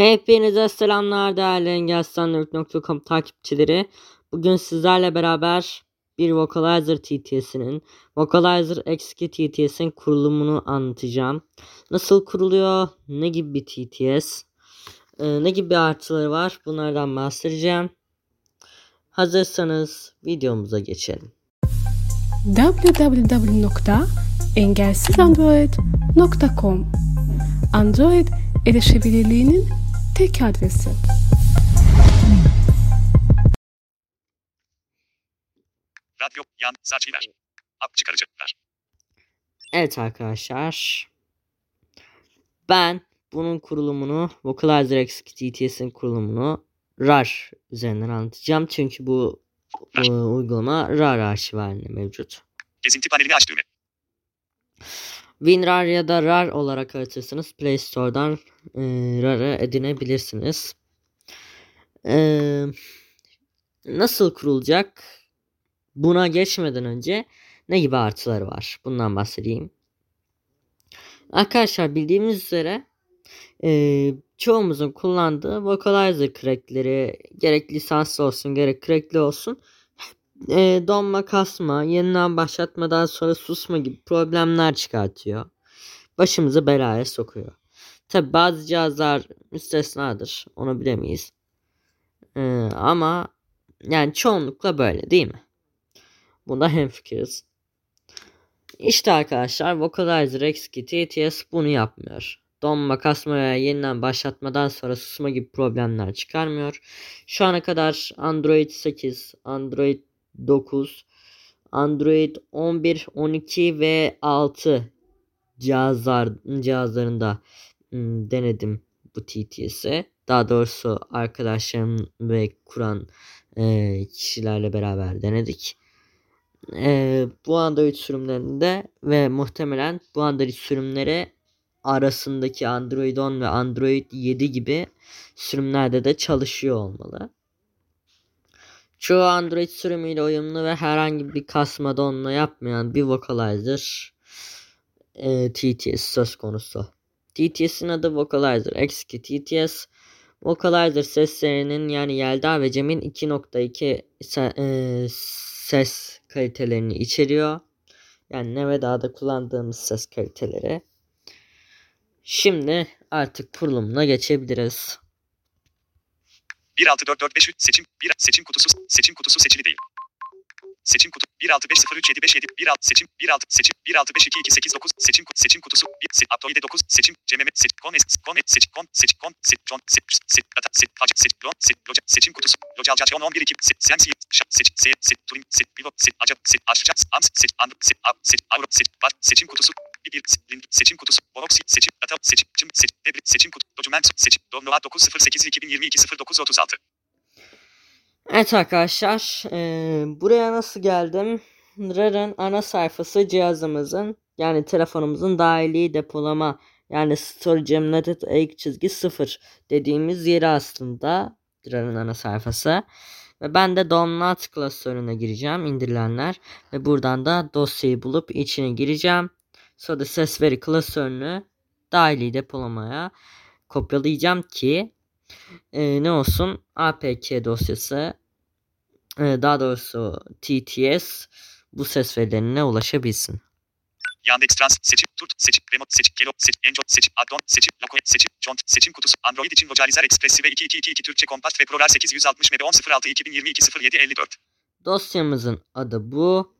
Hepinize selamlar değerli engelstandard.com takipçileri. Bugün sizlerle beraber bir Vocalizer TTS'inin Vocalizer X2 TTS'in kurulumunu anlatacağım. Nasıl kuruluyor? Ne gibi bir TTS? Ee, ne gibi artıları var? Bunlardan bahsedeceğim. Hazırsanız videomuza geçelim. www.engelsizandroid.com Android erişebilirliğinin tek adresi. Radyo, yan, saçiler. App çıkarıcılar. Evet arkadaşlar. Ben bunun kurulumunu Vocalizer X2 TTS'in kurulumunu RAR üzerinden anlatacağım. Çünkü bu e, uygulama RAR arşiv halinde mevcut. Gezinti panelini aç düğme. WinRAR ya da RAR olarak aratırsanız Play Store'dan e, RAR'ı edinebilirsiniz. E, nasıl kurulacak? Buna geçmeden önce ne gibi artıları var? Bundan bahsedeyim. Arkadaşlar bildiğimiz üzere e, çoğumuzun kullandığı Vocalizer crackleri gerek lisanslı olsun gerek crackli olsun e, donma kasma yeniden başlatmadan sonra susma gibi problemler çıkartıyor. Başımızı belaya sokuyor. Tabi bazı cihazlar müstesnadır onu bilemeyiz. E, ama yani çoğunlukla böyle değil mi? Bunda hemfikiriz. İşte arkadaşlar Vocalizer X2 TTS bunu yapmıyor. Donma, kasma veya yeniden başlatmadan sonra susma gibi problemler çıkarmıyor. Şu ana kadar Android 8, Android 9, Android 11, 12 ve 6 cihazlar cihazlarında hmm, denedim bu TTS'i. Daha doğrusu arkadaşlarım ve kuran e, kişilerle beraber denedik. E, bu Android sürümlerinde ve muhtemelen bu Android sürümleri arasındaki Android 10 ve Android 7 gibi sürümlerde de çalışıyor olmalı. Çoğu Android sürümüyle uyumlu ve herhangi bir kasma donma yapmayan bir Vocalizer e, TTS söz konusu. TTS'in adı Vocalizer X2 TTS. Vocalizer seslerinin yani Yelda ve Cem'in 2.2 se, e, ses kalitelerini içeriyor. Yani ne ve daha da kullandığımız ses kaliteleri. Şimdi artık kurulumuna geçebiliriz. 16445 seçim 1 seçim kutusu seçim kutusu seçili değil. Seçim kutu 165037577 16 seçim 16 seçim 1652289 seçim kutu seçim kutusu 1 se, Aptoide 9 seçim Cememe seç kon es kon es seç kon seç kon seç con seç seç ata seç kaç seç lon seç loca seçim kutusu local 10 11 2 seç sensi seç seç seç turim seç vivo seç acap seç aşağı ams seç and seç ab seç avro seç var seçim kutusu bir bir link seçim kutusu. Box seçim. Ata seçim. Cim seç debri seçim kutu document seçim. Domnova 908 2022 09 36 Evet arkadaşlar e, buraya nasıl geldim? RAR'ın ana sayfası cihazımızın yani telefonumuzun dahili depolama yani storage embedded eğik çizgi 0 dediğimiz yeri aslında RAR'ın ana sayfası. Ve ben de download klasörüne gireceğim indirilenler. Ve buradan da dosyayı bulup içine gireceğim. Sonra da ses veri klasörünü dahili depolamaya kopyalayacağım ki e, ne olsun APK dosyası e, daha doğrusu TTS bu ses verilerine ulaşabilsin. Yandex Trans seçim, Turt seçim, Remote seçim, Kelo seçim, Enjoy seçim, Addon seçim, Lakoe seçim, Jont seçim kutusu, Android için Localizer Express ve 2222 Türkçe Kompakt ve ProRAR 860 MB 1006 2022 07 54. Dosyamızın adı bu.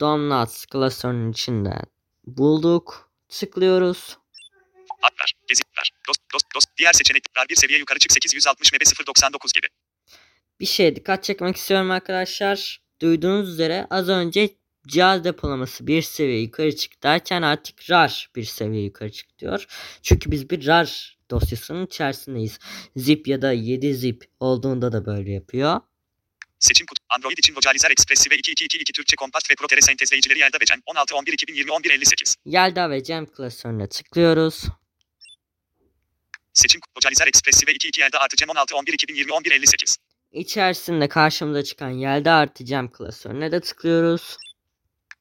Downloads klasörünün içinden bulduk. Tıklıyoruz. Adlar, gezitler, dost, dost, dost, diğer seçenekler bir seviye yukarı çık 860 MB 099 gibi. Bir şeye dikkat çekmek istiyorum arkadaşlar. Duyduğunuz üzere az önce cihaz depolaması bir seviye yukarı çık derken artık RAR bir seviye yukarı çık diyor. Çünkü biz bir RAR dosyasının içerisindeyiz. Zip ya da 7 zip olduğunda da böyle yapıyor. Seçim kutu, Android için Localizer Express ve 2222 Türkçe Kompakt ve Pro Tere sentezleyicileri Yelda ve Cem 16 11 2020 11 58. Yelda ve Cem klasörüne tıklıyoruz. Seçim Localizer Express ve 22 Yelda artı Cem 16 11 2020 11 58. İçerisinde karşımıza çıkan Yelda artı Cem klasörüne de tıklıyoruz.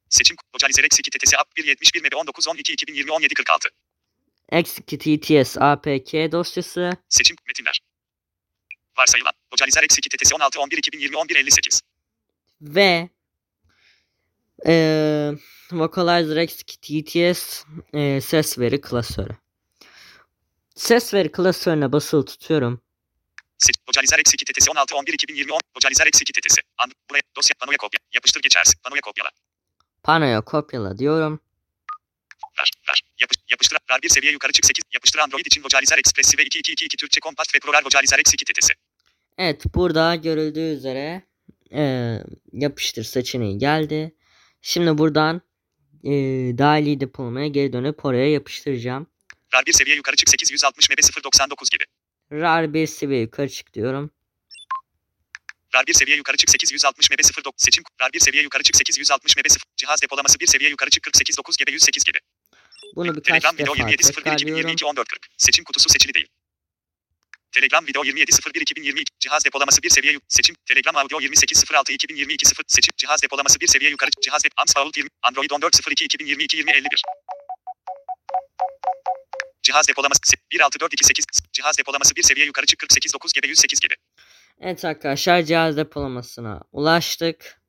Seçim Localizer X2 TTS App 171 MB 19 12 2020 17 46. Execute ETS APK dosyası Seçim metinler. Varsayılan. Vocalizer eksi 2 TTS 16 11 2020 11 58. ve eee Vocalizer Execute ETS eee, ses veri klasörü. Ses veri klasörüne basılı tutuyorum. Seç. Vocalizer eksi 2 TTS 16 11 2020 10. Vocalizer eksi 2 TTS. And, buraya dosya panoya kopya. Yapıştır geçersin. Panoya kopyala. Panoya kopyala diyorum. Ver. Ver. Yapış, yapıştır. Ver bir seviye yukarı çık 8. Yapıştır Android için Vocalizer Expressive 2222 Türkçe kompakt ve Proral Vocalizer eksi 2 TTS. Evet burada görüldüğü üzere eee, yapıştır seçeneği geldi. Şimdi buradan eee dahili depolamaya geri dönüp oraya yapıştıracağım. Ver bir seviye yukarı çık 860 MB 099 gibi. RAR bir seviye yukarı çık diyorum. Ver bir seviye yukarı çık 860 MB 09 seçim. Ver bir seviye yukarı çık 860 MB 0. Cihaz depolaması bir seviye yukarı çık 48 9 GB 108 gibi. Bunu birkaç Telegram defa 27 01 tekrarlıyorum. 2022 14 40. Seçim kutusu seçili değil. Telegram video 27 01 2022 cihaz depolaması bir seviye yuk- seçim. Telegram audio 28 06 2022 0 seçim. Cihaz depolaması bir seviye yukarı. Cihaz dep AMS Paul 20 Android 14 02 2022 20 51 Cihaz depolaması se- 16428 cihaz depolaması bir seviye yukarı çık 48 9 GB 108 gibi. Evet arkadaşlar cihaz depolamasına ulaştık.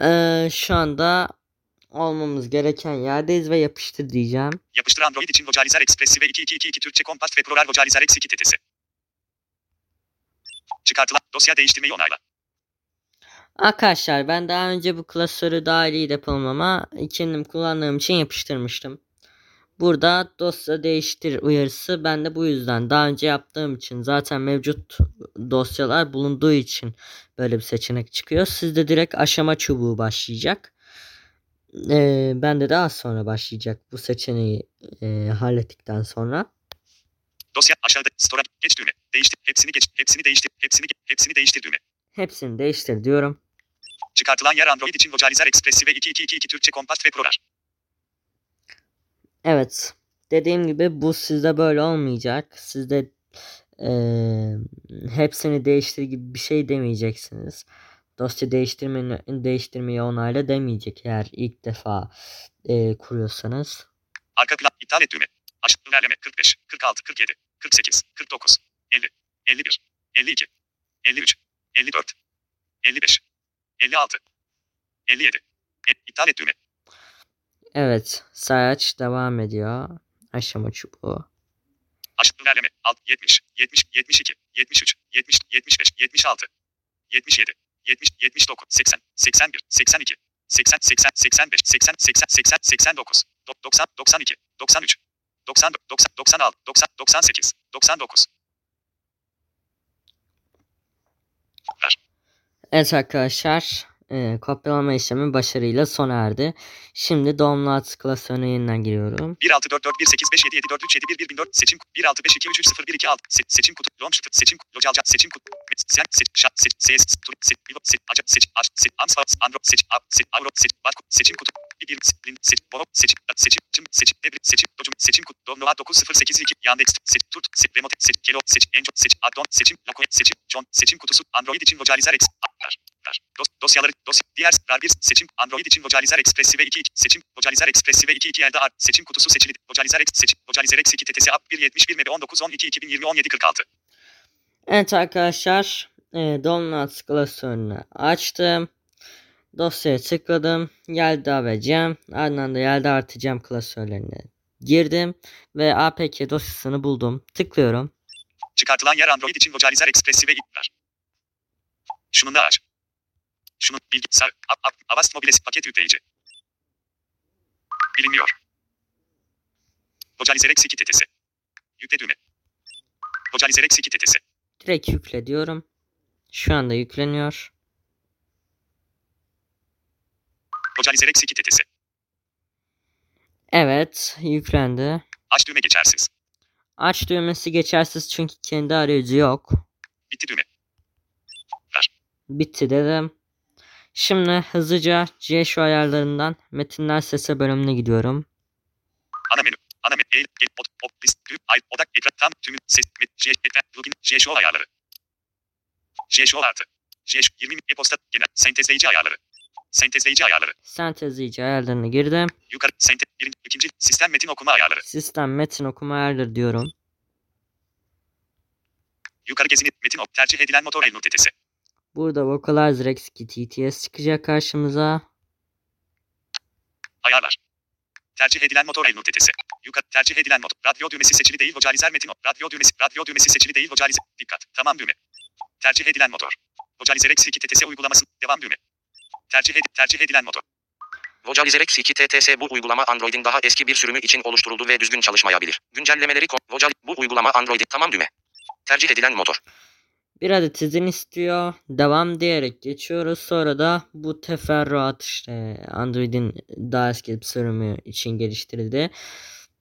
Eee, şu anda olmamız gereken yerdeyiz ve yapıştır diyeceğim. Yapıştır Android için Vocalizer Expressive 2222 Türkçe kompakt ve Proral Vocalizer X2 TTS. Çıkartılan dosya değiştirmeyi onayla. Arkadaşlar ben daha önce bu klasörü dahili depolamama kendim kullandığım için yapıştırmıştım. Burada dosya değiştir uyarısı ben de bu yüzden daha önce yaptığım için zaten mevcut dosyalar bulunduğu için böyle bir seçenek çıkıyor. Sizde direkt aşama çubuğu başlayacak. Ee, bende de az sonra başlayacak bu seçeneği e, hallettikten sonra. Dosya aşağıda store'a geç düğme. Değiştir. Hepsini geç. Hepsini değiştir. Hepsini ge- hepsini değiştir düğme. Hepsini değiştir diyorum. Çıkartılan yer Android için Vocalizer Expressive 2222 Türkçe kompakt ve Proral. Evet. Dediğim gibi bu sizde böyle olmayacak. Sizde eee, hepsini değiştir gibi bir şey demeyeceksiniz. Dosya değiştirmeyi, değiştirmeyi onayla demeyecek eğer ilk defa eee, kuruyorsanız. Arka plan iptal et düğme. Aş ilerleme 45, 46, 47, 48, 49, 50, 51, 52, 53, 54, 55, 56, 57. E, iptal et düğme. Evet. Sayaç devam ediyor. Aşama çubuğu. Aş ilerleme alt 70, 70, 72, 73, 70, 75, 76, 77, 70, 79, 80, 81, 82, 80, 80, 85, 80, 80, 80, 89, do- 90, 92, 93, 90, 90, 96, 90, 98, 99. Ver. Evet arkadaşlar. eee, kopyalama işlemi başarıyla sona erdi. Şimdi download klasörüne yeniden giriyorum. 1644185777437111004 seçim 165233012 Se, seçim kutu launch seçim localca seçim kutu sen seç şat seç ses tur seç vivo seç aca seç aç seç amsa andro seç ab seç avro seç bat seçim kutu bir lin seç bono seçim seçim tüm seçim devre seçim docum seçim kutu download 9082 yandex seç tut seç remote seç kelo seç enjo seç addon seçim lakoe seçim john seçim kutusu android için vocalizer x ver ver Dos, dosyaları dosya diğer ver bir seçim android için vocalizer expressive 2 seçim vocalizer expressive 2 2 elde art seçim kutusu seçili vocalizer x seçim vocalizer x 2 ttc app 171 mb 19 12 2020 17 46 Evet arkadaşlar. eee download klasörünü açtım. Dosyaya tıkladım. Yelda ve Cem. Ardından da Yelda artı Cem klasörlerine girdim. Ve APK dosyasını buldum. Tıklıyorum. çıkartılan yer android için vocalizer expressive 2 ver şunun da aç şunun bilgisayar avast mobiles paket yükleyici bilinmiyor vocalizer x 2 ttc yükle düğme vocalizer x 2 ttc Direkt yükle diyorum. Şu anda yükleniyor. 2 ttc Evet yüklendi. aç düğme geçersiz Aç düğmesi geçersiz çünkü kendi arayüzü yok. bitti düğme Bitti dedim. Şimdi hızlıca GSU ayarlarından metinler sese bölümüne gidiyorum. Ana menü. Ana menü. El, gel, od, op, list, gül, ay, odak, ekran, tam, tümü, ses, met, j, ekran, plugin, JShow ayarları. JShow artı. JShow 20 e-posta, genel, sentezleyici ayarları. Sentezleyici ayarları. Sentezleyici ayarlarına girdim. Yukarı sente birinci ikinci sistem metin okuma ayarları. Sistem metin okuma ayarları diyorum. Yukarı gezini metin ok tercih edilen motor el nutesi. Burada Vocalizer X2 TTS çıkacak karşımıza. Ayarlar. Tercih edilen motor el nutesi. Yukarı tercih edilen motor. Radyo düğmesi seçili değil vocalizer metin. Radyo düğmesi radyo düğmesi seçili değil vocalizer. Dikkat. Tamam düğme. Tercih edilen motor. Vocalizer X2 TTS uygulamasının devam düğme. Tercih, ed- tercih edilen motor. Vocalizer X2 TTS bu uygulama Android'in daha eski bir sürümü için oluşturuldu ve düzgün çalışmayabilir. Güncellemeleri ko- Vocal bu uygulama Android'in tamam düğme. Tercih edilen motor. Bir adet izin istiyor. Devam diyerek geçiyoruz. Sonra da bu teferruat işte Android'in daha eski sürümü için geliştirildi.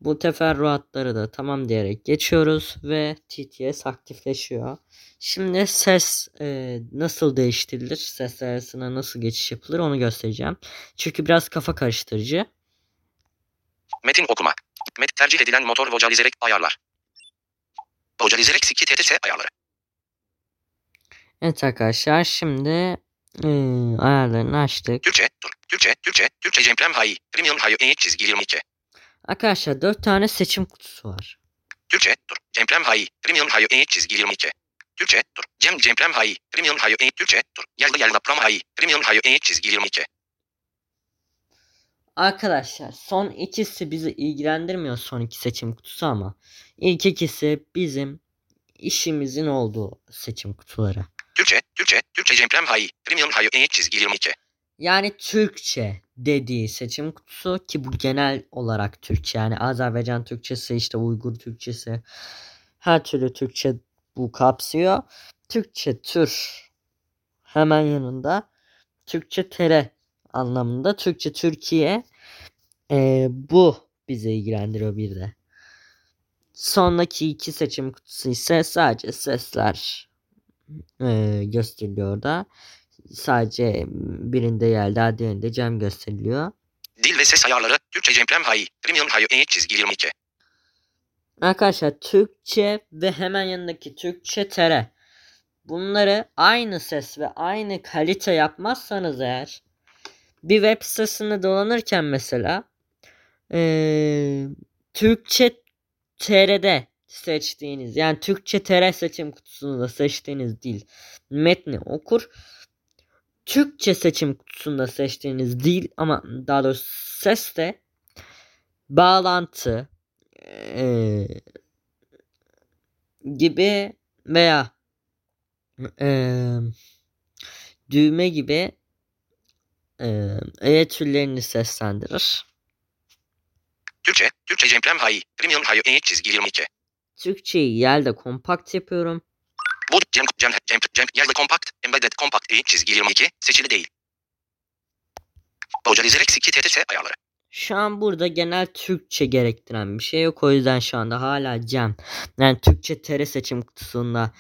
Bu teferruatları da tamam diyerek geçiyoruz ve TTS aktifleşiyor. Şimdi ses e, nasıl değiştirilir? Ses arasına nasıl geçiş yapılır onu göstereceğim. Çünkü biraz kafa karıştırıcı. Metin okuma. Met tercih edilen motor Vocalizer X- ayarlar. Vocalizer X2 TTS ayarları. Evet arkadaşlar şimdi e, ayarlarını açtık. Türkçe, dur. Türkçe, Türkçe, Türkçe Cemprem Hayi. Premium Hayi E çizgi 22. Arkadaşlar 4 tane seçim kutusu var. Türkçe, dur. Cemprem Hayi. Premium Hayi E çizgi 22. Türkçe, dur. Cem Cemprem Hayi. Premium Hayi E Türkçe, dur. Yalda Yalda Pram Hayi. Premium Hayi E çizgi 22. Arkadaşlar son ikisi bizi ilgilendirmiyor son iki seçim kutusu ama ilk ikisi bizim işimizin olduğu seçim kutuları. Türkçe, Türkçe, Türkçe Cemprem Hayi. Premium Hayi E çizgi 22. Yani Türkçe dediği seçim kutusu ki bu genel olarak Türkçe yani Azerbaycan Türkçesi işte Uygur Türkçesi her türlü Türkçe bu kapsıyor. Türkçe tür hemen yanında Türkçe tere anlamında Türkçe Türkiye Ee, bu bizi ilgilendiriyor bir de. Sonraki iki seçim kutusu ise sadece sesler ee, gösteriliyor da. Sadece birinde Yelda diğerinde Cem gösteriliyor. Dil ve ses ayarları. Türkçe Cemprem Hayi. Premium Hayi E çizgi 22. Arkadaşlar Türkçe ve hemen yanındaki Türkçe tere. Bunları aynı ses ve aynı kalite yapmazsanız eğer bir web sitesinde dolanırken mesela eee, Türkçe TR'de seçtiğiniz yani Türkçe TR seçim kutusunda seçtiğiniz dil metni okur. Türkçe seçim kutusunda seçtiğiniz dil ama daha doğrusu ses de bağlantı eee, gibi veya eee, düğme gibi eee öğe türlerini seslendirir. Türkçe, Türkçe Cemprem Hayi. Premium Hayi E çizgi 22. Türkçeyi yelde kompakt yapıyorum. Bu Cem Cem Cem Cem Yalda Compact. Embedded Compact E çizgi 22. Seçili değil. Vocalizer X2 TTS ayarları. Şu an burada genel Türkçe gerektiren bir şey yok. O yüzden şu anda hala Cem. Yani Türkçe TR seçim kutusunda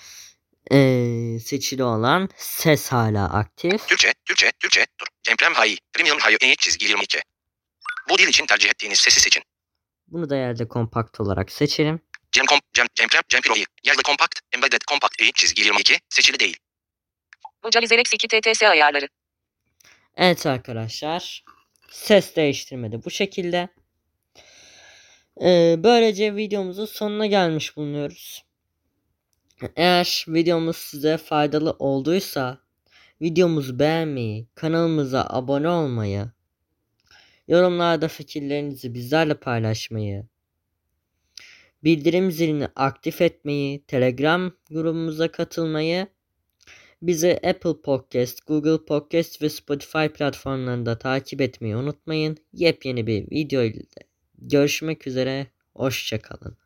eee, seçili olan ses hala aktif. Türkçe, Türkçe, Türkçe, dur. Cemprem Hayi. Premium Hayi E çizgi 22. Bu dil için tercih ettiğiniz sesi seçin. Bunu da yerde kompakt olarak seçelim. Cem Comp, Cem, Cemprem, Cempiro'yu. Yalda Compact. Embedded Compact E çizgi 22. Seçili değil. Vocalizer X2 TTS ayarları. Evet arkadaşlar. Ses değiştirmedi bu şekilde. Ee, böylece videomuzun sonuna gelmiş bulunuyoruz. Eğer videomuz size faydalı olduysa videomuzu beğenmeyi, kanalımıza abone olmayı, yorumlarda fikirlerinizi bizlerle paylaşmayı, bildirim zilini aktif etmeyi, Telegram grubumuza katılmayı Bizi Apple Podcast, Google Podcast ve Spotify platformlarında takip etmeyi unutmayın. Yepyeni bir video ile görüşmek üzere. Hoşçakalın.